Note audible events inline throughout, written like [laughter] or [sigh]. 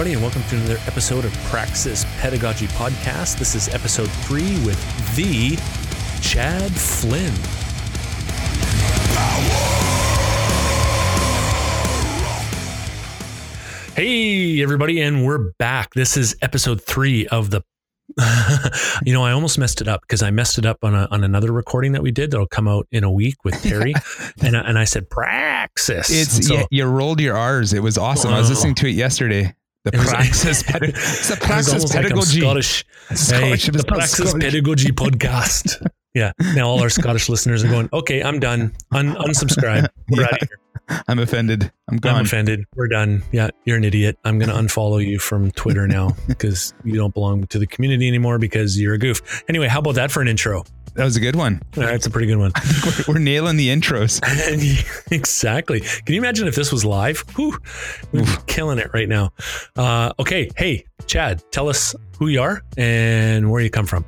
everybody, and welcome to another episode of Praxis Pedagogy Podcast. This is episode three with the Chad Flinn. Hey, everybody, and we're back. This is episode three of the. [laughs] you know, I almost messed it up because I messed it up on a, on another recording that we did that'll come out in a week with [laughs] Terry, and I, and I said praxis. It's so- yeah, you rolled your R's. It was awesome. I was Oh. listening to it yesterday. The praxis, [laughs] the praxis almost like pedagogy. Scottish. Scottish, Hey, the Praxis Scottish. Pedagogy Podcast. [laughs] Yeah. Now all our Scottish listeners are going, okay, I'm done. Un- unsubscribe. We're out of here. I'm offended. I'm I'm offended. We're done. Yeah, you're an idiot. I'm going to unfollow you from Twitter now because you don't belong to the community anymore because you're a goof. Anyway, how about that for an intro? That was a good one. That's a pretty good one. [laughs] We're, we're nailing the intros. [laughs] exactly. Can you imagine if this was live? Whew, we'd be killing it right now. Uh, okay. Hey, Chad, tell us who you are and where you come from.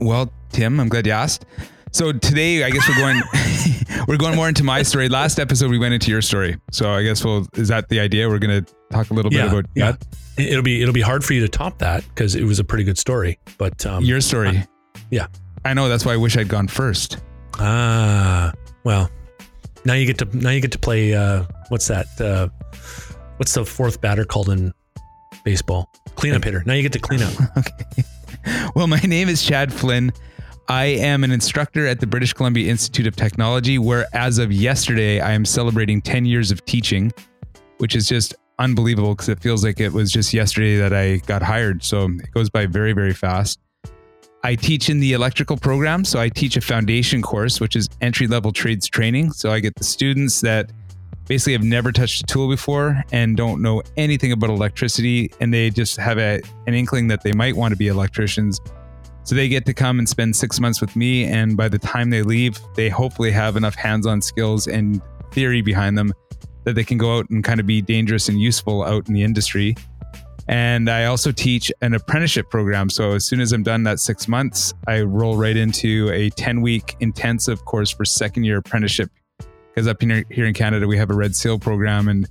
Well, Tim, I'm glad you asked. So today, I guess we're going [laughs] we're going more into my story. Last episode, we went into your story. So I guess we'll is that the idea? We're going to talk a little bit about yeah. that. It'll be it'll be hard for you to top that because it was a pretty good story. But um, your story. uh, yeah. I know. That's why I wish I'd gone first. ah, well, now you get to now you get to play. Uh, what's that? Uh, what's the fourth batter called in baseball? Cleanup hitter. Now you get to clean up. [laughs] okay. Well, my name is Chad Flinn. I am an instructor at the British Columbia Institute of Technology, where as of yesterday, I am celebrating 10 years of teaching, which is just unbelievable because it feels like it was just yesterday that I got hired. So it goes by very, very fast. I teach in the electrical program. So I teach a foundation course, which is entry level trades training. So I get the students that basically have never touched a tool before and don't know anything about electricity and they just have a, an inkling that they might want to be electricians so they get to come and spend six months with me and by the time they leave they hopefully have enough hands-on skills and theory behind them that they can go out and kind of be dangerous and useful out in the industry and i also teach an apprenticeship program so as soon as i'm done that six months i roll right into a 10 week intensive course for second year apprenticeship because up here, here in Canada, we have a Red Seal program, and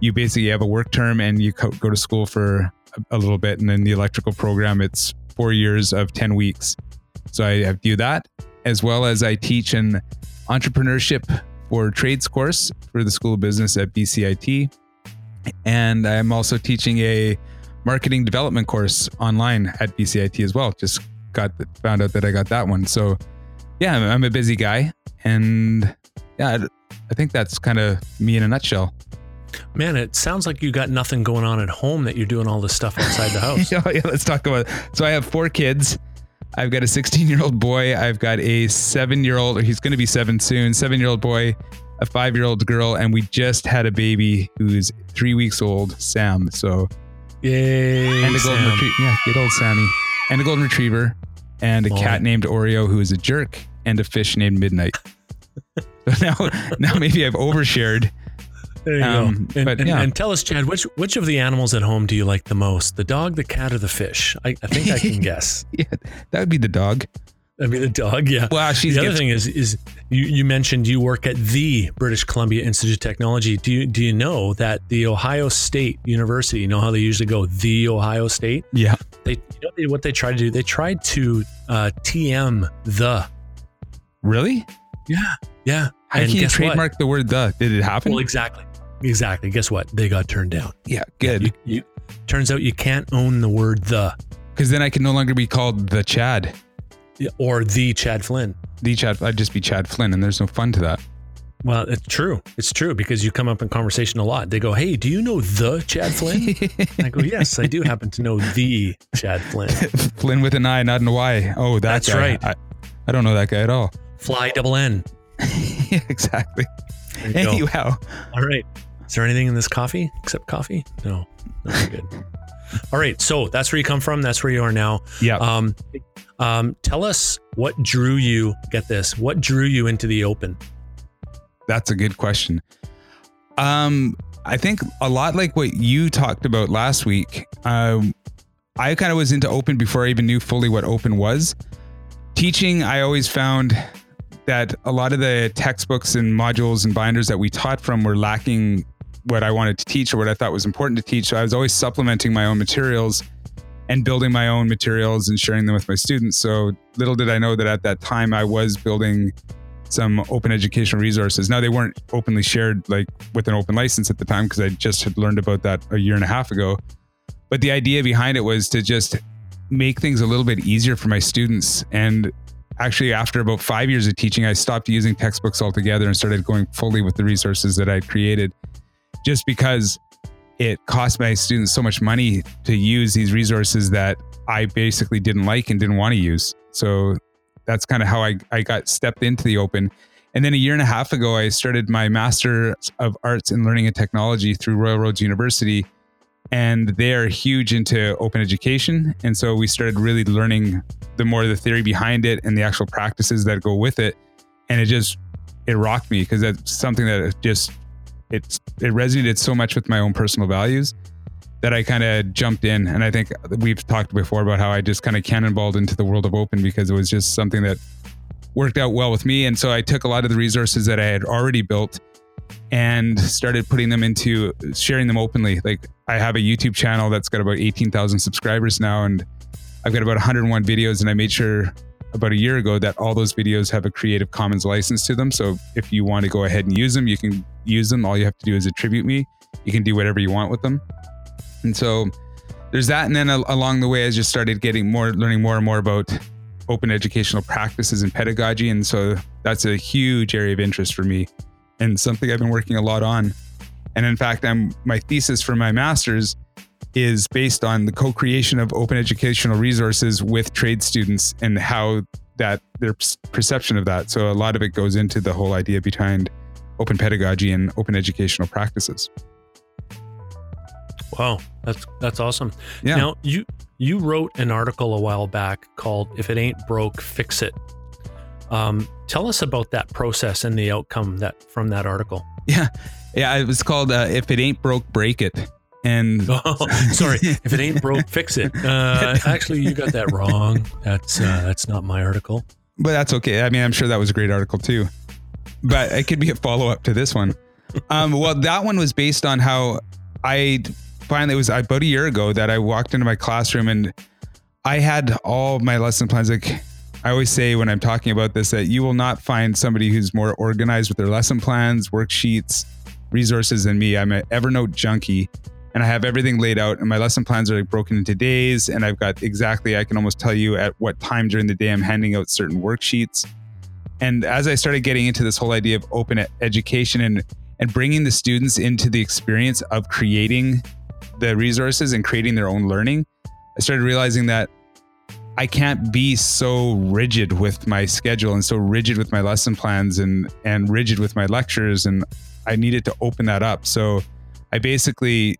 you basically have a work term and you co- go to school for a, a little bit. And then the electrical program, it's four years of 10 weeks. So I, I do that as well as I teach an entrepreneurship for trades course for the School of Business at BCIT. And I'm also teaching a marketing development course online at BCIT as well. Just got found out that I got that one. So yeah, I'm, I'm a busy guy. And yeah, I, I think that's kind of me in a nutshell. Man, it sounds like you got nothing going on at home that you're doing all this stuff outside the house. [laughs] yeah, yeah, let's talk about. So I have four kids. I've got a 16 year old boy. I've got a seven year old, or he's going to be seven soon. Seven year old boy, a five year old girl, and we just had a baby who's three weeks old, Sam. So Yay! and a golden retriever. Yeah, good old Sammy, and a golden retriever, and a Oh. cat named Oreo who is a jerk, and a fish named Midnight. [laughs] so now, now maybe I've overshared. There you Um, go. And, but, and, yeah. and tell us, Chad, which which of the animals at home do you like the most? The dog, the cat, or the fish? I, I think I can [laughs] guess. Yeah, that would be the dog. I mean, the dog. Yeah. Well, she's the other gets- thing is, is you, you mentioned you work at the British Columbia Institute of Technology. Do you do you know that the Ohio State University? You know how they usually go, the Ohio State. yeah. They you know they, what they tried to do. They tried to uh, TM the. Really? Yeah. Yeah. How And can you guess what? trademark the word the? Did it happen? Well, exactly. Exactly. Guess what? They got turned down. yeah, good. You, you, turns out you can't own the word the Because then I can no longer be called the Chad. Or the Chad Flinn. The Chad. I'd just be Chad Flinn, and there's no fun to that. Well, it's true. It's true because you come up in conversation a lot. They go, "Hey, do you know the Chad Flinn?" [laughs] I go, "Yes, I do happen to know the Chad Flinn." [laughs] Flinn with an I, not an Y. Oh, that That's guy. right. I, I don't know that guy at all. Fly double N. yeah, [laughs] exactly. You go. All right. Is there anything in this coffee except coffee? No. We're good. All right. So that's where you come from. That's where you are now. yeah. Um, um, tell us what drew you. Get this. What drew you into the open? That's a good question. Um, I think a lot like what you talked about last week. Um, I kind of was into open before I even knew fully what open was. Teaching, I always found that a lot of the textbooks and modules and binders that we taught from were lacking what I wanted to teach or what I thought was important to teach. So I was always supplementing my own materials and building my own materials and sharing them with my students. So little did I know that at that time I was building some open educational resources. Now they weren't openly shared like with an open license at the time because I just had learned about that a year and a half ago. But the idea behind it was to just make things a little bit easier for my students. And actually, after about five years of teaching, I stopped using textbooks altogether and started going fully with the resources that I'd created just because it cost my students so much money to use these resources that I basically didn't like and didn't want to use. So that's kind of how I, I got stepped into the open. And then a year and a half ago, I started my Master of Arts in Learning and Technology through Royal Roads University. And they're huge into open education. And so we started really learning the more the theory behind it and the actual practices that go with it. And it just, it rocked me because that's something that just, it's, it resonated so much with my own personal values that I kind of jumped in. And I think we've talked before about how I just kind of cannonballed into the world of open because it was just something that worked out well with me. And so I took a lot of the resources that I had already built and started putting them into sharing them openly. Like I have a YouTube channel that's got about 18,000 subscribers now, and I've got about 101 videos. And I made sure about a year ago that all those videos have a Creative Commons license to them. So if you want to go ahead and use them, you can use them. All you have to do is attribute me. You can do whatever you want with them. And so there's that. And then along the way, I just started getting more, learning more and more about open educational practices and pedagogy. And so that's a huge area of interest for me and something I've been working a lot on. And in fact, I'm my thesis for my master's is based on the co-creation of open educational resources with trade students and how that their perception of that. So a lot of it goes into the whole idea behind open pedagogy and open educational practices. Wow, that's that's awesome. Yeah. Now you you wrote an article a while back called "If It Ain't Broke, Fix It." Um, tell us about that process and the outcome that from that article. Yeah, yeah, it was called uh, "If It Ain't Broke, Break It." And [laughs] oh, sorry, if it ain't broke, fix it. Uh, [laughs] actually, you got that wrong. That's uh, that's not my article. But that's okay. I mean, I'm sure that was a great article too. But it could be a follow up to this one. Um, well, that one was based on how I finally, it was about a year ago that I walked into my classroom and I had all my lesson plans. Like I always say when I'm talking about this, that you will not find somebody who's more organized with their lesson plans, worksheets, resources than me. I'm an Evernote junkie and I have everything laid out and my lesson plans are like broken into days and I've got exactly I can almost tell you at what time during the day I'm handing out certain worksheets. And as I started getting into this whole idea of open education and and bringing the students into the experience of creating the resources and creating their own learning, I started realizing that I can't be so rigid with my schedule and so rigid with my lesson plans and and rigid with my lectures and I needed to open that up. So I basically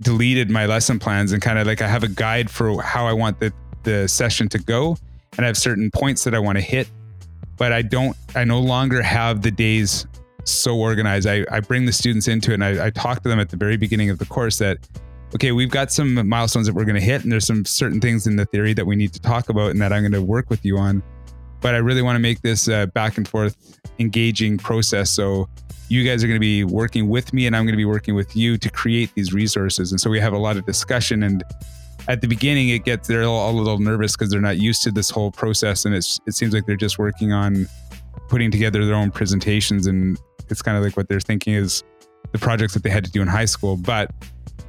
deleted my lesson plans and kind of like I have a guide for how I want the the session to go and I have certain points that I want to hit but I don't I no longer have the days so organized. I, I bring the students into it and I, I talk to them at the very beginning of the course that, okay, we've got some milestones that we're going to hit, and there's some certain things in the theory that we need to talk about and that I'm going to work with you on. But I really want to make this a back and forth engaging process. So you guys are going to be working with me and I'm going to be working with you to create these resources. And so we have a lot of discussion and at the beginning it gets they're all a little nervous because they're not used to this whole process and it's it seems like they're just working on putting together their own presentations and it's kind of like what they're thinking is the projects that they had to do in high school. But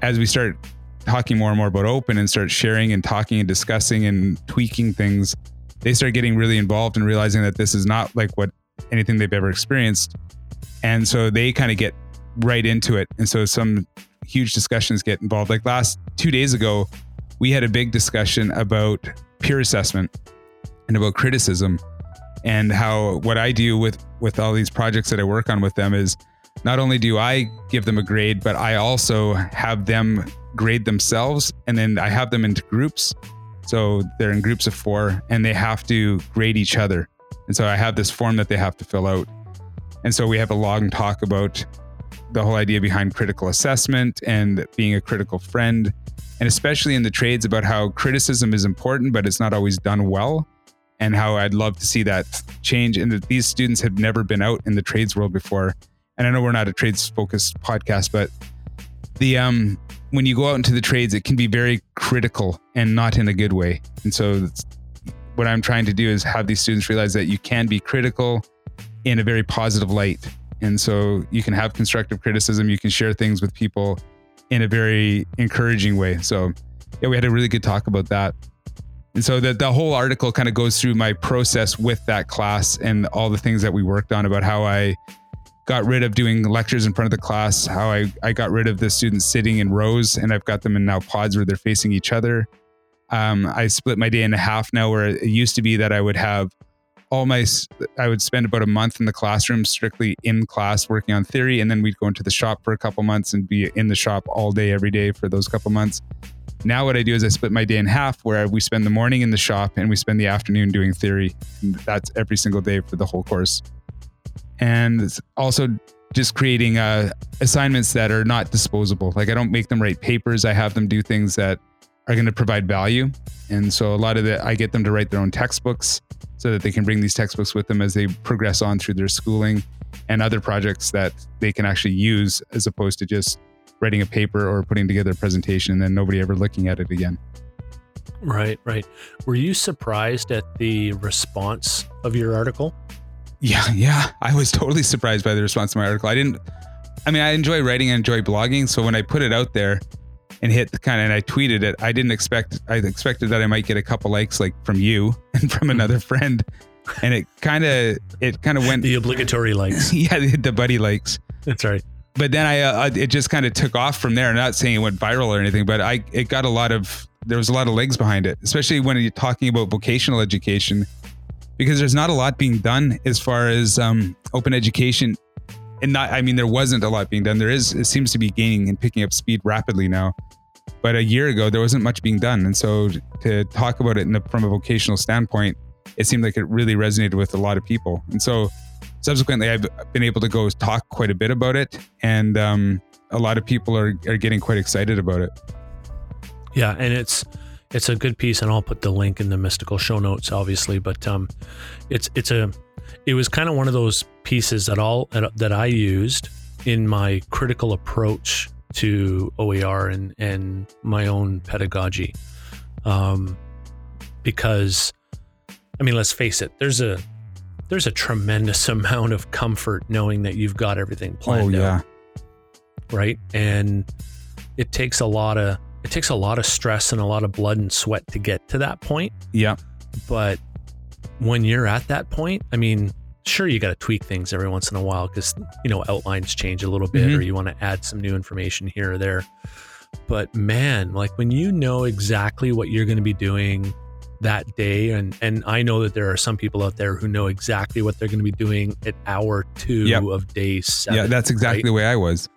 as we start talking more and more about open and start sharing and talking and discussing and tweaking things, they start getting really involved and realizing that this is not like what anything they've ever experienced. And so they kind of get right into it. And so some huge discussions get involved. Like last two days ago, we had a big discussion about peer assessment and about criticism and how what I do with with all these projects that I work on with them is not only do I give them a grade, but I also have them grade themselves and then I have them into groups. So they're in groups of 4 and they have to grade each other. And so I have this form that they have to fill out. And so we have a long talk about the whole idea behind critical assessment and being a critical friend and especially in the trades about how criticism is important but it's not always done well and how I'd love to see that change and that these students have never been out in the trades world before and I know we're not a trades focused podcast, but the um when you go out into the trades, it can be very critical and not in a good way. And so what I'm trying to do is have these students realize that you can be critical in a very positive light. And so you can have constructive criticism, you can share things with people in a very encouraging way. So yeah, we had a really good talk about that. And so the, the whole article kind of goes through my process with that class and all the things that we worked on about how I got rid of doing lectures in front of the class, how I, I got rid of the students sitting in rows and I've got them in now pods where they're facing each other. Um, I split my day in half now where it used to be that I would have all my, I would spend about a month in the classroom strictly in class working on theory. And then we'd go into the shop for a couple months and be in the shop all day, every day for those couple months. Now what I do is I split my day in half where we spend the morning in the shop and we spend the afternoon doing theory. And that's every single day for the whole course. And also just creating uh, assignments that are not disposable. Like I don't make them write papers. I have them do things that are going to provide value. And so a lot of the, I get them to write their own textbooks so that they can bring these textbooks with them as they progress on through their schooling and other projects that they can actually use as opposed to just writing a paper or putting together a presentation and then nobody ever looking at it again. Right, right. Were you surprised at the response of your article? Yeah, yeah. I was totally surprised by the response to my article. I didn't, I mean, I enjoy writing and enjoy blogging. So when I put it out there and hit the kind of, and I tweeted it, I didn't expect, I expected that I might get a couple likes like from you [laughs] and from another friend. And it kind of, it kind of went the obligatory likes. [laughs] yeah, the, the buddy likes. That's right but then I, uh, it just kind of took off from there. I'm not saying it went viral or anything, but I, it got a lot of, there was a lot of legs behind it, especially when you're talking about vocational education, because there's not a lot being done as far as um, open education. And not, I mean, there wasn't a lot being done. There is, it seems to be gaining and picking up speed rapidly now. But a year ago, there wasn't much being done. And so to talk about it from a vocational standpoint, it seemed like it really resonated with a lot of people. And so subsequently, I've been able to go talk quite a bit about it, and um, a lot of people are are getting quite excited about it. Yeah, and it's it's a good piece, and I'll put the link in the mystical show notes, obviously. But um, it's it's a it was kind of one of those pieces that all that I used in my critical approach to OER and and my own pedagogy, um, because I mean, let's face it, there's a there's a tremendous [laughs] amount of comfort knowing that you've got everything planned oh, yeah. out. Right. And it takes a lot of it takes a lot of stress and a lot of blood and sweat to get to that point. Yeah. But when you're at that point, I mean, sure you got to tweak things every once in a while because you know outlines change a little bit mm-hmm. or you want to add some new information here or there. But man, like when you know exactly what you're going to be doing that day and and I know that there are some people out there who know exactly what they're going to be doing at hour 2 yep. of day 7. Yeah, that's exactly right? the way I was.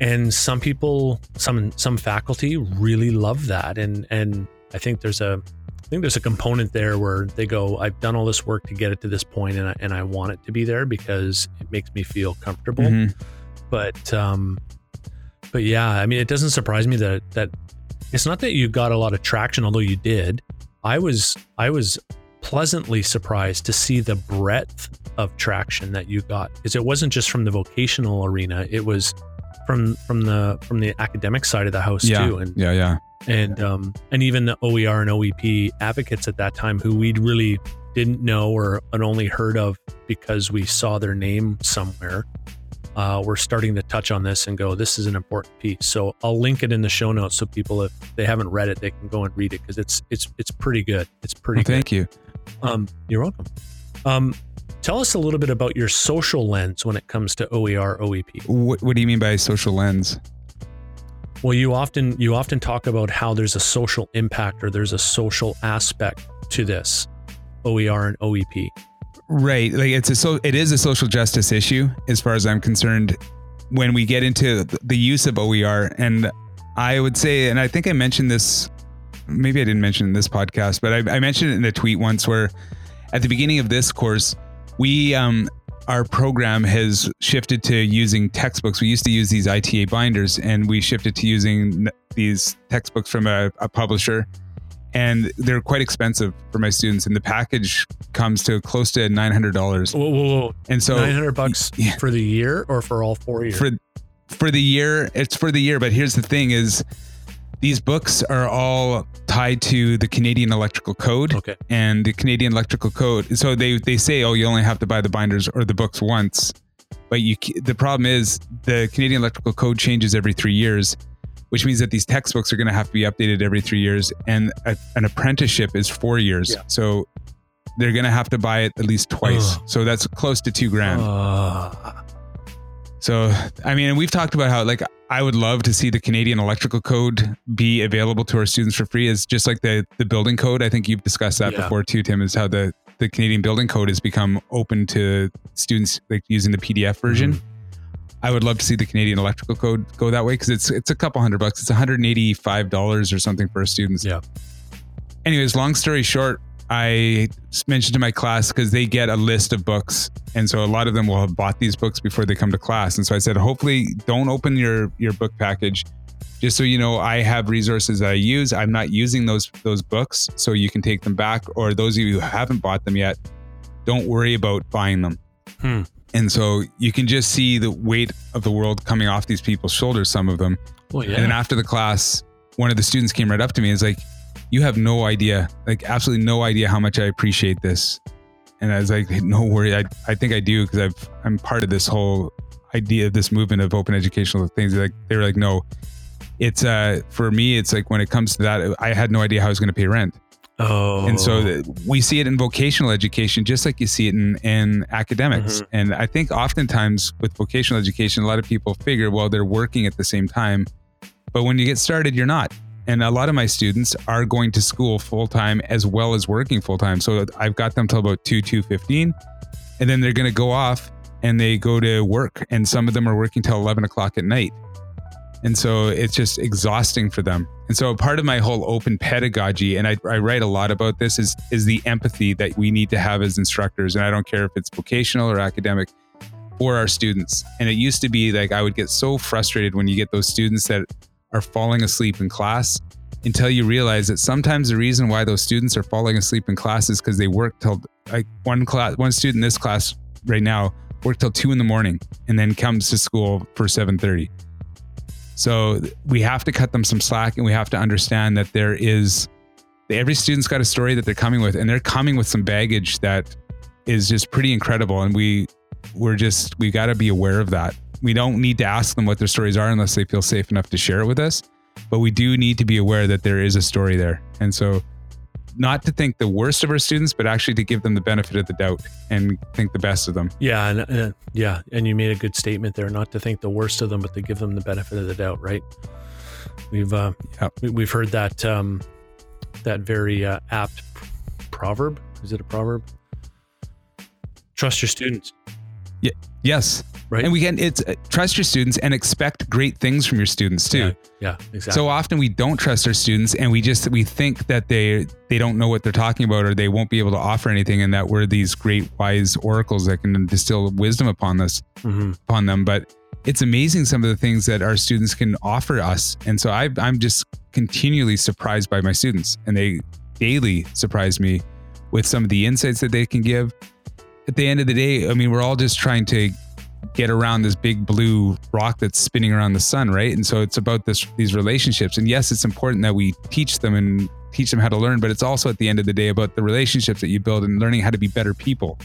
And some people some some faculty really love that and and I think there's a I think there's a component there where they go I've done all this work to get it to this point and I, and I want it to be there because it makes me feel comfortable. Mm-hmm. But um but yeah, I mean it doesn't surprise me that that it's not that you got a lot of traction although you did I was I was pleasantly surprised to see the breadth of traction that you got because it wasn't just from the vocational arena it was from from the from the academic side of the house yeah, too and yeah yeah and um and even the OER and OEP advocates at that time who we really didn't know or had only heard of because we saw their name somewhere uh, we're starting to touch on this and go, this is an important piece. So I'll link it in the show notes so people, if they haven't read it, they can go and read it because it's it's it's pretty good. It's pretty. Well, thank you. Um, you're welcome. Um, tell us a little bit about your social lens when it comes to OER OEP. What, what do you mean by social lens? Well, you often you often talk about how there's a social impact or there's a social aspect to this OER and OEP. Right. Like it's a so it is a social justice issue as far as I'm concerned when we get into the use of OER and I would say and I think I mentioned this maybe I didn't mention in this podcast but I, I mentioned it in a tweet once where at the beginning of this course we um our program has shifted to using textbooks. We used to use these ITA binders and we shifted to using these textbooks from a, a publisher and they're quite expensive for my students. And the package comes to close to nine hundred dollars. Whoa, whoa, whoa. And so Nine hundred bucks yeah. for the year or for all four years? for for the year, it's for the year. But here's the thing: is these books are all tied to the Canadian Electrical Code. okay. and the Canadian Electrical Code. So they they say, oh, you only have to buy the binders or the books once, but you the problem is the Canadian Electrical Code changes every three years, which means that these textbooks are going to have to be updated every three years, and a, an apprenticeship is four years. Yeah. So they're going to have to buy it at least twice. Ugh. So that's close to two grand. So, I mean, we've talked about how like I would love to see the Canadian Electrical Code be available to our students for free, as just like the the building code. I think you've discussed that Yeah. before too, Tim. Is how the the Canadian Building Code has become open to students like using the PDF version. Mm-hmm. I would love to see the Canadian Electrical Code go that way because it's it's a couple hundred bucks. It's one hundred and eighty five dollars or something for our students. Yeah. Anyways, long story short, I mentioned to my class because they get a list of books, and so a lot of them will have bought these books before they come to class. And so I said, hopefully, don't open your your book package, just so you know I have resources that I use. I'm not using those those books, so you can take them back. Or those of you who haven't bought them yet, don't worry about buying them. Hmm. And so you can just see the weight of the world coming off these people's shoulders. Some of them. well, yeah. And then after the class, one of the students came right up to me and was like, You have no idea, like absolutely no idea how much I appreciate this. And I was like, No worry, I, I think I do because I've I'm part of this whole idea of this movement of open educational things. Like they were like, No. It's uh for me, it's like when it comes to that, I had no idea how I was gonna pay rent. oh. And so th- we see it in vocational education, just like you see it in, in academics. Mhm. And I think oftentimes with vocational education, a lot of people figure, well, they're working at the same time. But when you get started, you're not. And a lot of my students are going to school full time as well as working full time. So I've got them till about two two fifteen, And then they're going to go off and they go to work. And some of them are working till 11 o'clock at night. And so it's just exhausting for them. And so part of my whole open pedagogy, and I, I write a lot about this, is is the empathy that we need to have as instructors. And I don't care if it's vocational or academic for our students. And it used to be like I would get so frustrated when you get those students that are falling asleep in class until you realize that sometimes the reason why those students are falling asleep in class is because they work till like one class one student in this class right now worked till two in the morning and then comes to school for 7.30 so we have to cut them some slack and we have to understand that there is every student's got a story that they're coming with and they're coming with some baggage that is just pretty incredible and we we're just we got to be aware of that we don't need to ask them what their stories are unless they feel safe enough to share it with us but we do need to be aware that there is a story there and so not to think the worst of our students but actually to give them the benefit of the doubt and think the best of them yeah, and, uh, yeah, and you made a good statement there. Not to think the worst of them, but to give them the benefit of the doubt. Right? We've uh, we, we've heard that um, that very uh, apt proverb. Is it a proverb? Trust your students. Yes Right. and we can it's uh, trust your students and expect great things from your students too Yeah, yeah, exactly. So often we don't trust our students and we just we think that they they don't know what they're talking about or they won't be able to offer anything and that we're these great wise oracles that can distill wisdom upon us Mhm. upon them but it's amazing some of the things that our students can offer us and so I I'm just continually surprised by my students and they daily surprise me with some of the insights that they can give at the end of the day I mean we're all just trying to get around this big blue rock that's spinning around the sun, right? And so it's about this these relationships. And yes, it's important that we teach them and teach them how to learn, but it's also at the end of the day about the relationships that you build and learning how to be better people.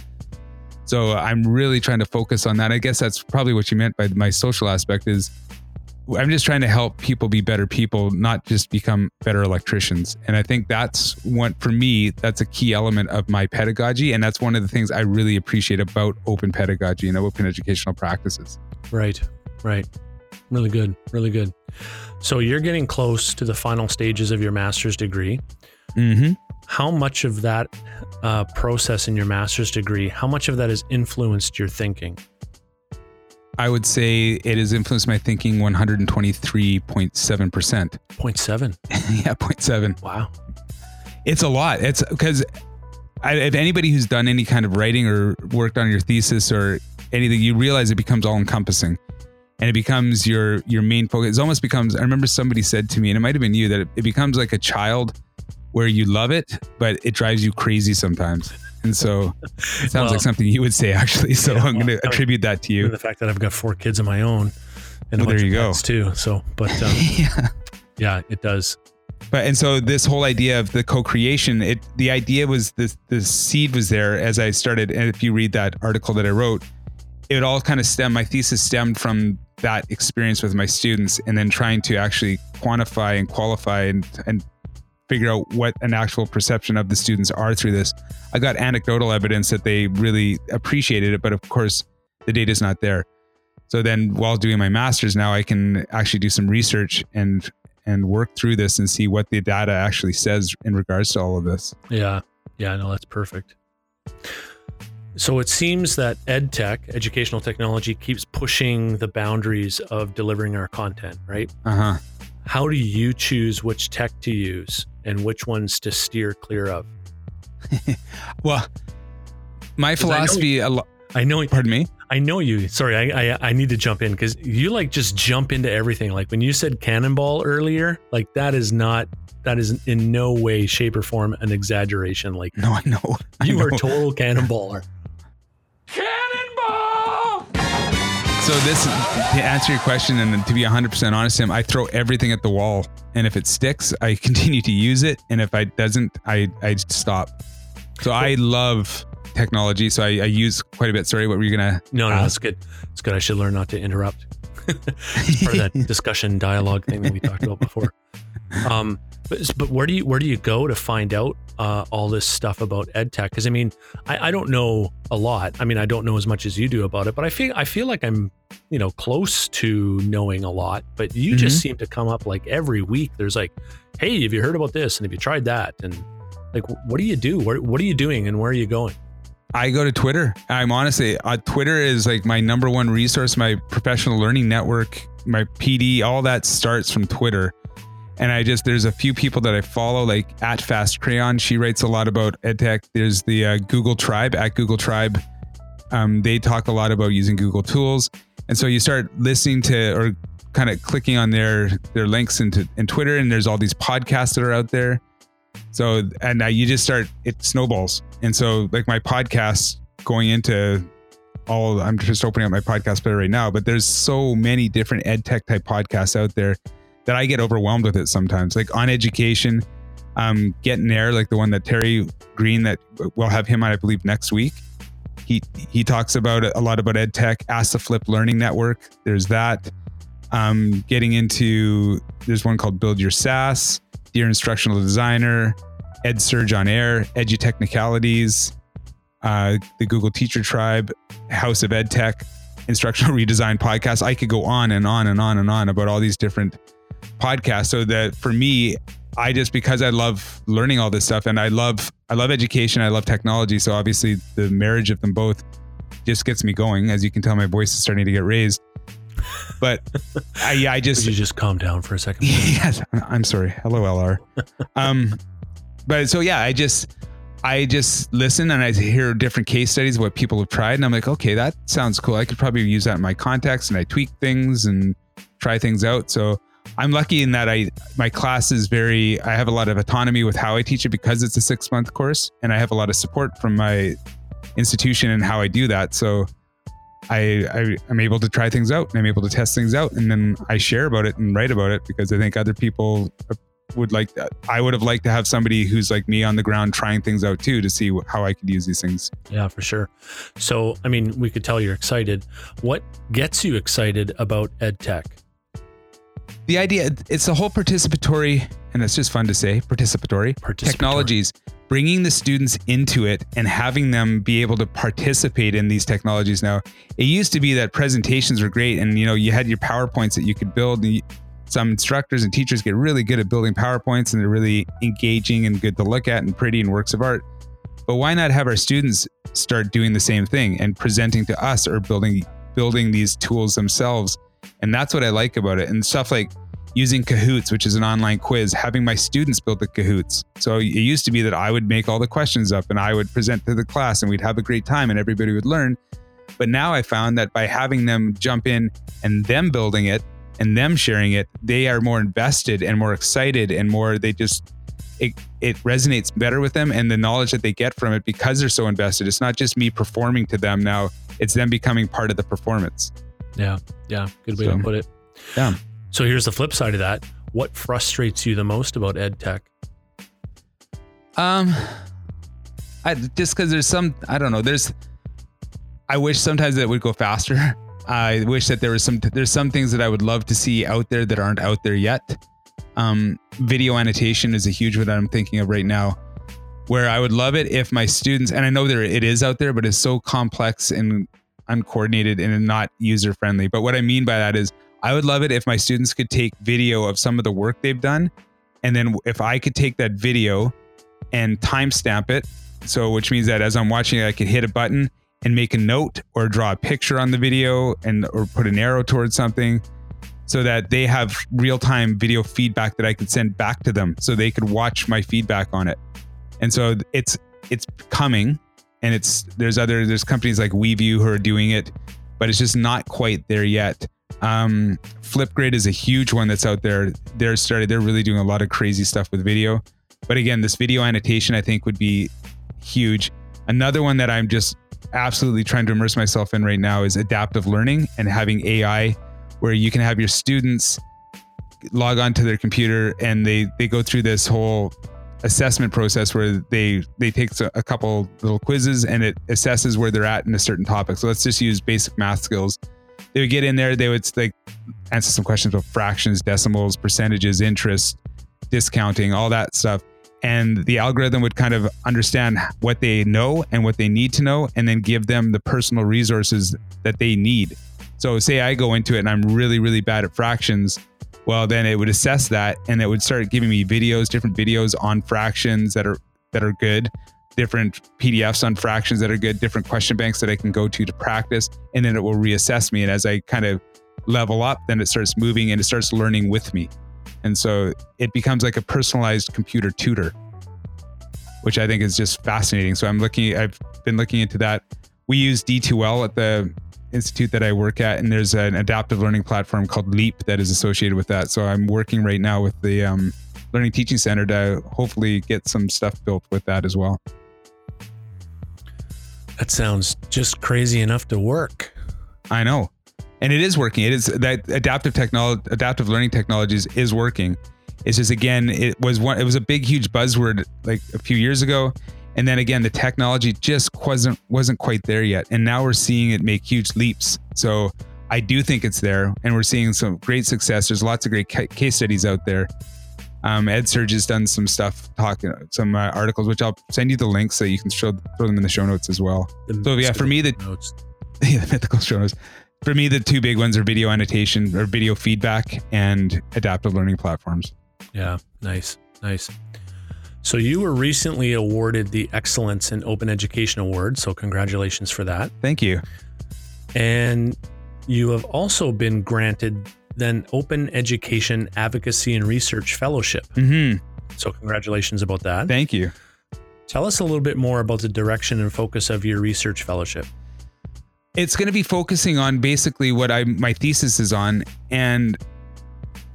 So I'm really trying to focus on that. I guess that's probably what you meant by my social aspect is I'm just trying to help people be better people, not just become better electricians. And I think that's what, for me, that's a key element of my pedagogy. And that's one of the things I really appreciate about open pedagogy and open educational practices. Right, right. Really good, really good. So you're getting close to the final stages of your master's degree. Mm-hmm. How much of that uh, process in your master's degree, how much of that has influenced your thinking? I would say it has influenced my thinking 123.7%. Point seven. [laughs] yeah, 0.7. Wow. It's a lot. It's because if anybody who's done any kind of writing or worked on your thesis or anything, you realize it becomes all encompassing and it becomes your your main focus. It almost becomes. I remember somebody said to me, and it might have been you, that it, it becomes like a child where you love it, but it drives you crazy sometimes. And so it [laughs] sounds Well- like something you would say actually. So Yeah, I'm going to I- attribute that to you. the fact that I've got four kids of my own and Well, there you go. too. So, but [laughs] um, yeah. yeah, it does. But and so this whole idea of the co-creation, it the idea was this the seed was there as I started. And if you read that article that I wrote, it all kind of stemmed. My thesis stemmed from that experience with my students, and then trying to actually quantify and qualify and and figure out what an actual perception of the students are through this. I got anecdotal evidence that they really appreciated it, but of course the data is not there. So then while doing my masters now I can actually do some research and and work through this and see what the data actually says in regards to all of this. Yeah. Yeah, no, that's perfect. So it seems that ed tech, educational technology, keeps pushing the boundaries of delivering our content, right? Uh-huh. How do you choose which tech to use and which ones to steer clear of? [laughs] Well, my 'Cause I know- philosophy I know pardon me. I know you. Sorry, I I, I need to jump in because you like just jump into everything. Like when you said cannonball earlier, like that is not that is in no way, shape, or form an exaggeration. Like No, I know. [laughs] I you are total cannonballer. So this, to answer your question, and to be 100% honest, Tim, I throw everything at the wall, and if it sticks, I [laughs] continue to use it, and if it doesn't, I I stop. So I love technology, so I, I use quite a bit. Sorry, what were you gonna? No, no, ask? that's good. It's good. I should learn not to interrupt. [laughs] it's part of that [laughs] discussion dialogue thing that we talked about before. Um, but, but where do you where do you go to find out uh, all this stuff about ed tech? Because I mean, I, I don't know a lot. I mean, I don't know as much as you do about it, but I feel I feel like I'm you know close to knowing a lot. But you just seem to come up like every week. There's like, hey, have you heard about this? And have you tried that? And like, what do you do? What what are you doing? And where are you going? I go to Twitter. I'm honestly, uh, Twitter is like my number one resource, my professional learning network, my PD, all that starts from Twitter. And I just, there's a few people that I follow, like at Fast Crayon. She writes a lot about EdTech. There's the uh, Google Tribe, at Google Tribe. Um, they talk a lot about using Google tools. And so you start listening to or kind of clicking on their their links into in Twitter, and there's all these podcasts that are out there. So and uh, you just start it snowballs. And so like my podcast going into all I'm just opening up my podcast player right now, but there's so many different ed tech type podcasts out there that I get overwhelmed with it sometimes. Like on education, um getting there, like the one that Terry Green that we'll have him on, I believe, next week. He he talks about a lot about ed tech, Ask the Flip Learning Network. There's that. Um, getting into there's one called Build Your SaaS, Dear Instructional Designer, EdSurge on Air, Edu Technicalities, uh, the Google Teacher Tribe, House of Ed Tech, Instructional [laughs] Redesign podcast. I could go on and on and on and on about all these different podcasts. So that for me, I just because I love learning all this stuff and I love I love education, I love technology. So obviously the marriage of them both just gets me going. As you can tell, my voice is starting to get raised. But I, yeah, I Could just you just calm down for a second? [laughs] yes, I'm sorry. Hello, LR. um, but so yeah, I just I just listen and I hear different case studies of what people have tried, and I'm like, okay, that sounds cool. I could probably use that in my context, and I tweak things and try things out. So I'm lucky in that I my class is very I have a lot of autonomy with how I teach it because it's a six month course, and I have a lot of support from my institution and how I do that. So I, I am able to try things out and I'm able to test things out and then I share about it and write about it because I think other people would like that. I would have liked to have somebody who's like me on the ground trying things out too to see how I could use these things. Yeah, for sure. So, I mean, we could tell you're excited. What gets you excited about ed tech? The idea it's the whole participatory and it's just fun to say participatory, Participatory. technologies bringing the students into it and having them be able to participate in these technologies. Now it used to be that presentations were great and you know you had your powerpoints that you could build. Some instructors and teachers get really good at building powerpoints and they're really engaging and good to look at and pretty and works of art. But why not have our students start doing the same thing and presenting to us or building building these tools themselves and that's what i like about it and stuff like using Kahoots, which is an online quiz, having my students build the Kahoots. So it used to be that I would make all the questions up and I would present to the class and we'd have a great time and everybody would learn. But now I found that by having them jump in and them building it and them sharing it, they are more invested and more excited and more, they just, it it resonates better with them and the knowledge that they get from it because they're so invested. It's not just me performing to them now; it's them becoming part of the performance. Yeah, yeah, good way So, to put it. yeah. So here's the flip side of that. What frustrates you the most about ed tech? Um, I just because there's some I don't know. There's I wish sometimes that it would go faster. [laughs] I wish that there was some there's some things that I would love to see out there that aren't out there yet. Um, video annotation is a huge one that I'm thinking of right now. Where I would love it if my students and I know there it is out there, but it's so complex and uncoordinated and not user friendly. But what I mean by that is I would love it if my students could take video of some of the work they've done, and then if I could take that video and timestamp it. So, which means that as I'm watching it, I could hit a button and make a note or draw a picture on the video and or put an arrow towards something so that they have real-time video feedback that I could send back to them so they could watch my feedback on it. And so it's it's coming and it's there's other there's companies like WeView who are doing it, but it's just not quite there yet. Um, Flipgrid is a huge one that's out there. They're started. They're really doing a lot of crazy stuff with video. But again, this video annotation I think would be huge. Another one that I'm just absolutely trying to immerse myself in right now is adaptive learning and having AI where you can have your students log on to their computer and they they go through this whole assessment process where they they take a couple little quizzes and it assesses where they're at in a certain topic. So let's just use basic math skills. They would get in there, they would like answer some questions about fractions, decimals, percentages, interest, discounting, all that stuff. And the algorithm would kind of understand what they know and what they need to know, and then give them the personal resources that they need. So, say I go into it and I'm really, really bad at fractions. Well, then it would assess that and it would start giving me videos, different videos on fractions that are that are good, different PDFs on fractions that are good, different question banks that I can go to to practice, and then it will reassess me. And as I kind of level up, then it starts moving and it starts learning with me. And so it becomes like a personalized computer tutor, which I think is just fascinating. So I'm looking, I've been looking into that. We use D2L at the institute that I work at, and there's an adaptive learning platform called Leap that is associated with that. So I'm working right now with the um, Learning Teaching Center to hopefully get some stuff built with that as well. That sounds just crazy enough to work. I know. And it is working. It is that adaptive technology, adaptive learning technologies is working. It's just again, it was one. It was a big, huge buzzword like a few years ago, and then again, the technology just wasn't wasn't quite there yet. And now we're seeing it make huge leaps. So I do think it's there, and we're seeing some great success. There's lots of great ca- case studies out there. Um, EdSurge has done some stuff, talking some uh, articles, which I'll send you the links so you can show, throw them in the show notes as well. The So yeah, for me, the notes. [laughs] yeah, the mythical show notes. For me, the two big ones are video annotation or video feedback and adaptive learning platforms. Yeah, nice, nice. So you were recently awarded the Excellence in Open Education Award. So congratulations for that. Thank you. And you have also been granted then Open Education Advocacy and Research Fellowship. hmm So congratulations about that. Thank you. Tell us a little bit more about the direction and focus of your research fellowship. It's going to be focusing on basically what I my thesis is on and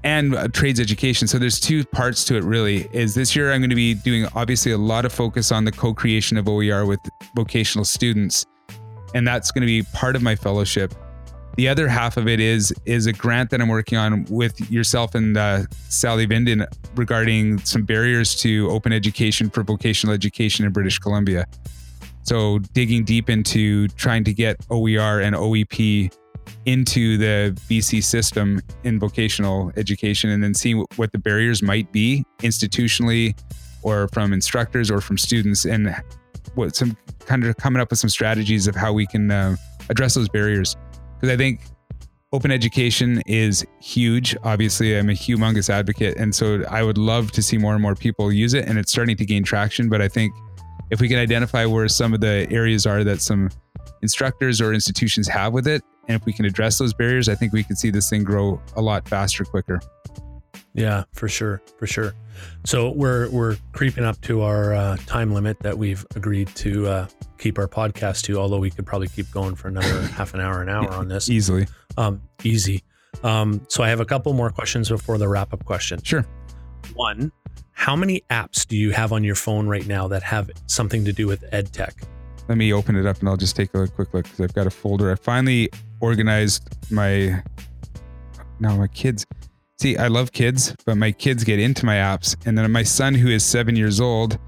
and uh, trades education. So there's two parts to it really. Is this year I'm going to be doing obviously a lot of focus on the co-creation of OER with vocational students and that's going to be part of my fellowship. The other half of it is is a grant that I'm working on with yourself and uh, Sally Vinden regarding some barriers to open education for vocational education in British Columbia. So digging deep into trying to get OER and OEP into the BC system in vocational education, and then seeing what the barriers might be institutionally, or from instructors or from students, and what some kind of coming up with some strategies of how we can uh, address those barriers because I think open education is huge. Obviously, I'm a humongous advocate. And so I would love to see more and more people use it. And it's starting to gain traction. But I think if we can identify where some of the areas are that some instructors or institutions have with it, and if we can address those barriers, I think we can see this thing grow a lot faster, quicker. Yeah, for sure, for sure. So we're we're creeping up to our uh, time limit that we've agreed to uh, keep our podcast to. Although we could probably keep going for another [laughs] half an hour, an hour on this. Easily. Um, easy. Um, so I have a couple more questions before the wrap up question. Sure. One, how many apps do you have on your phone right now that have something to do with ed tech? Let me open it up and I'll just take a quick look because I've got a folder. I finally organized my now my kids. See, I love kids, but my kids get into my apps, and then my son, who is seven years old,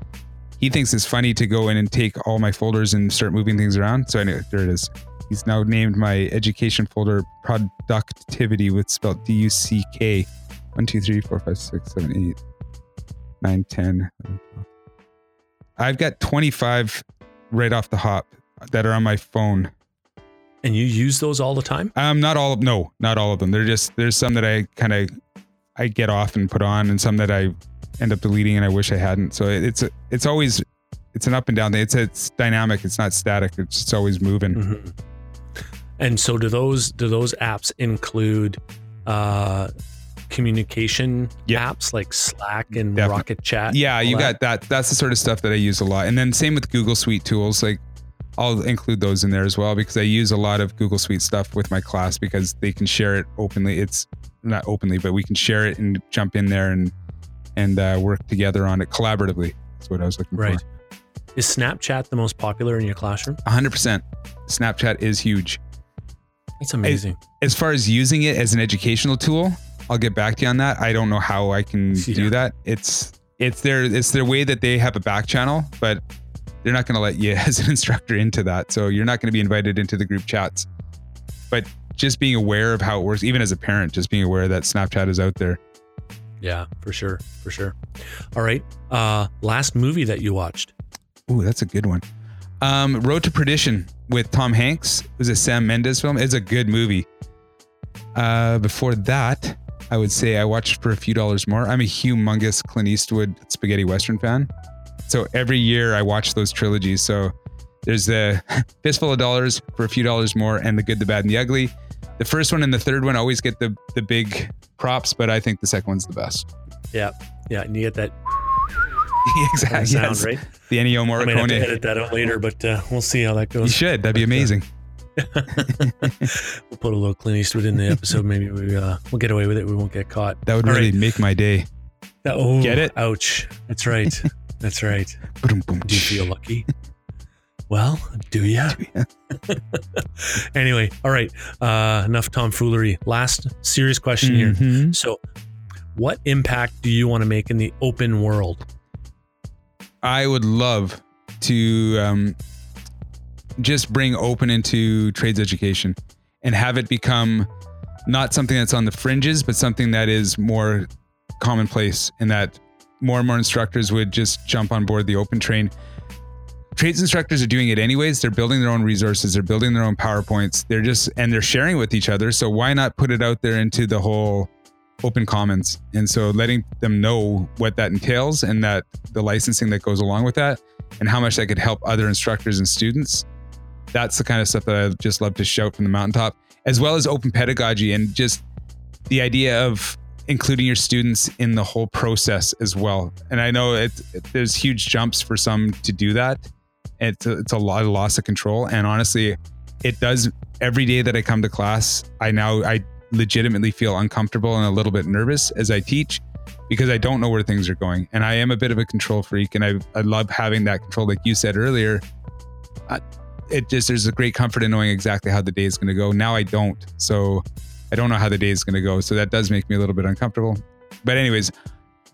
he thinks it's funny to go in and take all my folders and start moving things around. So know there it is. He's now named my education folder productivity with spelled D U C K. One, two, three, four, five, six, seven, eight, nine, 10. 11, 12. I've got 25 right off the hop that are on my phone. And you use those all the time? Um, not all of no, not all of them. They're just there's some that I kind of I get off and put on, and some that I end up deleting and I wish I hadn't. So it's a, it's always it's an up and down thing. It's it's dynamic. It's not static. It's just always moving. Mm-hmm. And so do those do those apps include uh communication Yeah. apps like Slack and Definitely. Rocket Chat? Yeah, you that? got that. That's the sort of stuff that I use a lot. And then same with Google Suite tools. Like I'll include those in there as well because I use a lot of Google Suite stuff with my class because they can share it openly. It's not openly, but we can share it and jump in there and and uh, work together on it collaboratively. That's what I was looking right. for. Is Snapchat the most popular in your classroom? 100%. Snapchat is huge. That's amazing. As far as using it as an educational tool, I'll get back to you on that. I don't know how I can Yeah. do that. It's it's their it's their way that they have a back channel, but they're not going to let you [laughs] as an instructor into that. So you're not going to be invited into the group chats. But just being aware of how it works, even as a parent, just being aware that Snapchat is out there. yeah, for sure, for sure. All right. Uh last movie that you watched. Ooh, that's a good one. Um, Road to Perdition with Tom Hanks it was a Sam Mendes film. It's a good movie. Uh, before that, I would say I watched for a few dollars more. I'm a humongous Clint Eastwood spaghetti western fan, so every year I watch those trilogies. So there's the [laughs] Fistful of Dollars for a few dollars more, and the Good, the Bad, and the Ugly. The first one and the third one always get the the big props, but I think the second one's the best. Yeah. Yeah. And you get that [laughs] exactly. sound, yes. right? The Ennio I might have to Morricone. edit that out later, but uh, we'll see how that goes. You should. That'd be amazing. [laughs] we'll put a little Clint Eastwood in the episode. Maybe we uh, we'll get away with it. We won't get caught. That would All really right. make my day. Oh, Get it? Ouch. That's right. [laughs] That's right. Do you feel lucky? Well, do ya? [laughs] anyway, all right. Uh, enough tomfoolery. Last serious question here. Mhm. So, what impact do you want to make in the open world? I would love to um, just bring open into trades education and have it become not something that's on the fringes, but something that is more commonplace and that more and more instructors would just jump on board the open train. Trades instructors are doing it anyways. They're building their own resources, they're building their own PowerPoints. They're just and they're sharing with each other. So why not put it out there into the whole open commons? And so letting them know what that entails and that the licensing that goes along with that and how much that could help other instructors and students. That's the kind of stuff that I just love to shout from the mountaintop, as well as open pedagogy and just the idea of including your students in the whole process as well. And I know it, it- there's huge jumps for some to do that. It's a, it's a lot of loss of control. And honestly, it does every day that I come to class. I now I legitimately feel uncomfortable and a little bit nervous as I teach because I don't know where things are going. And I am a bit of a control freak, and I I love having that control, like you said earlier. I, it just there's a great comfort in knowing exactly how the day is going to go. Now I don't, so I don't know how the day is going to go. So that does make me a little bit uncomfortable. But anyways,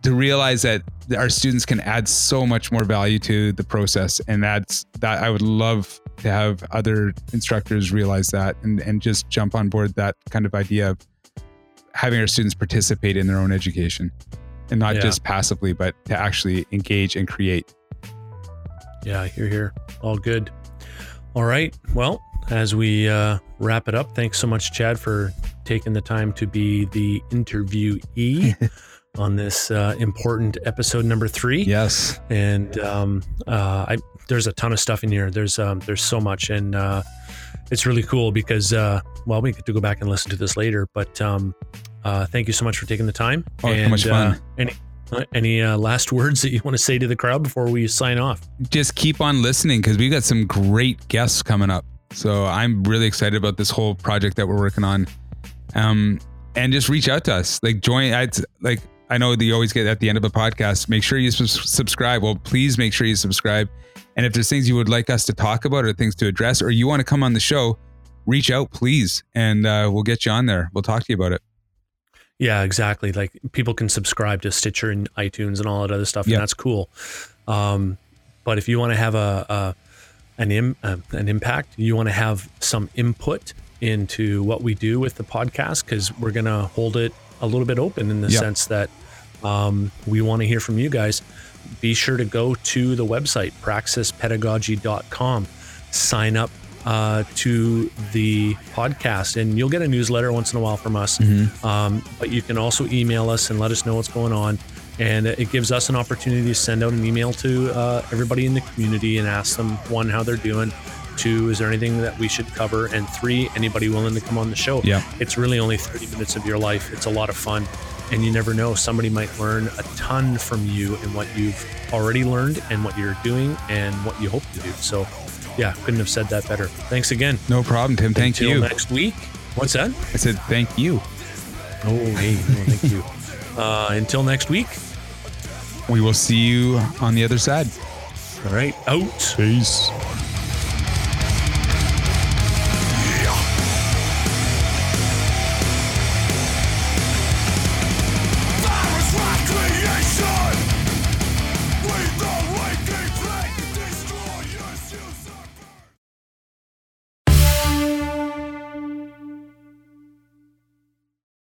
to realize that our students can add so much more value to the process, and that's that I would love to have other instructors realize that and and just jump on board that kind of idea of having our students participate in their own education and not Yeah. just passively, but to actually engage and create. Yeah, you're here. All good. All right. Well, as we uh, wrap it up, thanks so much, Chad, for taking the time to be the interviewee [laughs] on this uh, important episode number three. Yes. and um, uh, I, there's a ton of stuff in here. There's um, there's so much, and uh, it's really cool because uh, well, we get to go back and listen to this later. But um, uh, thank you so much for taking the time. Oh, how and, much fun. Any uh, any uh, last words that you want to say to the crowd before we sign off? just keep on listening because we've got some great guests coming up. So I'm really excited about this whole project that we're working on. Um, and just reach out to us. Like join. I'd like. I know that you always get at the end of a podcast. Make sure you sus- subscribe. Well, please make sure you subscribe. And if there's things you would like us to talk about or things to address, or you want to come on the show, reach out, please, and uh, we'll get you on there. We'll talk to you about it. Yeah, exactly. Like people can subscribe to Stitcher and iTunes and all that other stuff, Yeah. and that's cool. Um, but if you want to have a, a an Im, uh, an impact, you want to have some input into what we do with the podcast because we're gonna hold it a little bit open in the Yeah. sense that um, we want to hear from you guys. Be sure to go to the website praxispedagogy.com, sign up uh, to the podcast, and you'll get a newsletter once in a while from us. Um, but you can also email us and let us know what's going on. And it gives us an opportunity to send out an email to uh, everybody in the community and ask them one, how they're doing. Two, is there anything that we should cover? And three, anybody willing to come on the show? Yeah. It's really only 30 minutes of your life. It's a lot of fun. And you never know, somebody might learn a ton from you and what you've already learned and what you're doing and what you hope to do. So, yeah, couldn't have said that better. Thanks again. No problem, Tim. Thank you. Until you. next week. What's that? I said thank you. Oh, hey, oh, thank you. Uh, until next week. We will see you on the other side. All right, out. Peace.